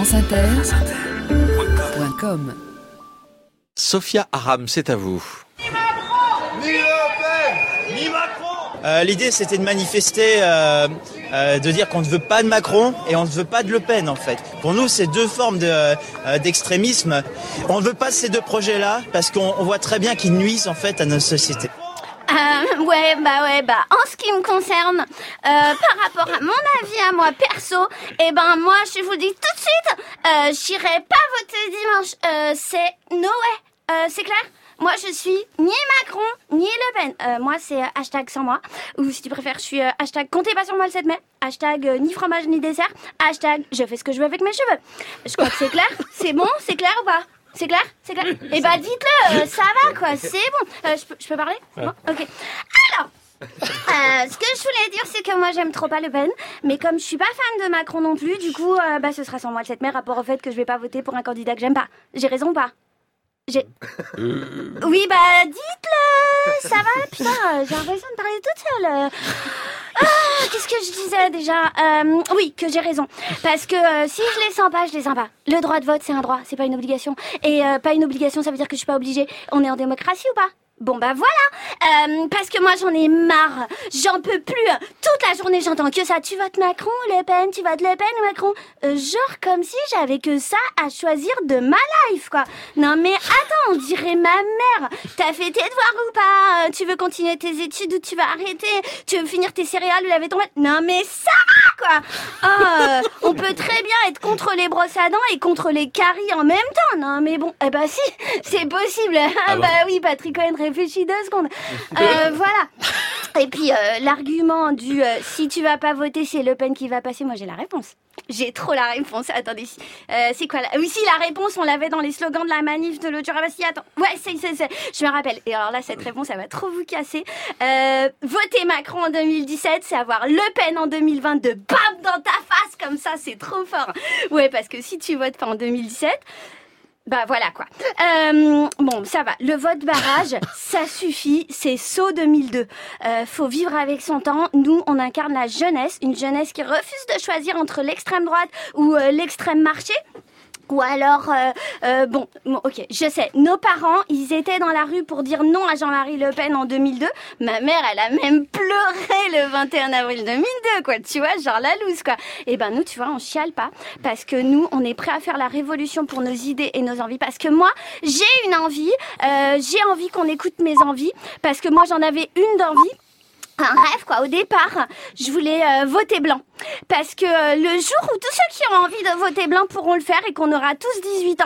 franceinter.com Sophia Aram, c'est à vous. Euh, L'idée, c'était de manifester, euh, euh, de dire qu'on ne veut pas de Macron et on ne veut pas de Le Pen, en fait. Pour nous, c'est deux formes de, euh, d'extrémisme. On ne veut pas ces deux projets-là parce qu'on on voit très bien qu'ils nuisent, en fait, à notre société. Ouais, bah ouais, bah en ce qui me concerne, euh, par rapport à mon avis à moi perso, eh ben moi je vous dis tout de suite, euh, j'irai pas voter dimanche. Euh, c'est no way, euh, c'est clair? Moi, je suis ni Macron, ni Le Pen. Euh, moi, c'est euh, hashtag sans moi. Ou si tu préfères, je suis euh, hashtag comptez pas sur moi le 7 mai. Hashtag ni fromage ni dessert. Hashtag je fais ce que je veux avec mes cheveux. Je crois que c'est clair? C'est bon? C'est clair ou pas? C'est clair? C'est clair? Eh bah dites-le, ça va quoi, c'est bon. Je, peux, parler? Bon, Ok. Euh, ce que je voulais dire, c'est que moi j'aime trop pas Le Pen, mais comme je suis pas fan de Macron non plus, du coup, euh, bah ce sera sans moi le 7 mai, rapport au fait que je vais pas voter pour un candidat que j'aime pas. J'ai raison ou pas J'ai. Oui, bah dites-le Ça va Putain, euh, j'ai l'impression de parler toute seule. euh. Ah, qu'est-ce que je disais déjà Euh, Oui, que j'ai raison. Parce que euh, si je les sens pas, je les sens pas. Le droit de vote, c'est un droit, c'est pas une obligation. Et euh, pas une obligation, ça veut dire que je suis pas obligée. On est en démocratie ou pas Bon bah voilà, Euh, parce que moi j'en ai marre, j'en peux plus. Toute la journée j'entends que ça. Tu votes Macron, Le Pen, tu votes Le Pen ou Macron. Euh, genre comme si j'avais que ça à choisir de ma life quoi. Non mais attends, on dirait ma mère. T'as fait tes devoirs ou pas? Euh, Tu veux continuer tes études ou tu vas arrêter? Tu veux finir tes céréales ou laver ton mat Non mais ça va quoi. Ah, euh, on peut très bien être contre les brosses à dents et contre les caries en même temps. Non mais bon, eh bah si, c'est possible. Ah, bon bah oui, Patrick Cohen réfléchit deux secondes. Euh, voilà. Et puis euh, l'argument du euh, si tu vas pas voter, c'est Le Pen qui va passer. Moi j'ai la réponse. J'ai trop la réponse. Attendez, euh, c'est quoi la... Oui, si la réponse, on l'avait dans les slogans de la manif de l'autre jour. Ah bah si, attends. Ouais, c'est, c'est, c'est. Je me rappelle. Et alors là, cette réponse, ça va trop vous casser. Euh, voter Macron en 2017, c'est avoir Le Pen en 2022. Bam dans ta face comme ça, c'est trop fort. Ouais, parce que si tu votes pas en 2017. Bah voilà quoi. Euh, bon, ça va. Le vote barrage, ça suffit. C'est saut 2002. Euh, faut vivre avec son temps. Nous, on incarne la jeunesse, une jeunesse qui refuse de choisir entre l'extrême droite ou euh, l'extrême marché. Ou alors, euh, euh, bon, bon, ok, je sais, nos parents, ils étaient dans la rue pour dire non à Jean-Marie Le Pen en 2002. Ma mère, elle a même pleuré le 21 avril 2002, quoi, tu vois, genre la loose, quoi. Et ben nous, tu vois, on chiale pas, parce que nous, on est prêt à faire la révolution pour nos idées et nos envies. Parce que moi, j'ai une envie, euh, j'ai envie qu'on écoute mes envies, parce que moi, j'en avais une d'envie un rêve quoi au départ je voulais euh, voter blanc parce que euh, le jour où tous ceux qui ont envie de voter blanc pourront le faire et qu'on aura tous 18 ans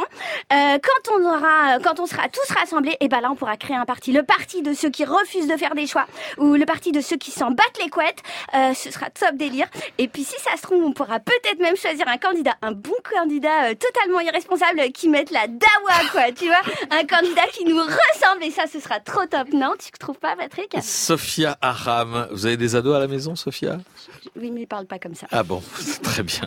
euh, quand on aura quand on sera tous rassemblés et ben là on pourra créer un parti. Le parti de ceux qui refusent de faire des choix ou le parti de ceux qui s'en battent les couettes Euh, ce sera top délire. Et puis si ça se trouve on pourra peut-être même choisir un candidat un bon candidat euh, totalement irresponsable qui mette la dawa quoi tu vois. Un candidat qui nous ressemble et ça ce sera trop top. Non tu trouves pas Patrick? Sophia Aram, vous avez des ados à la maison, Sophia? Oui mais il parle pas Ah bon, très bien.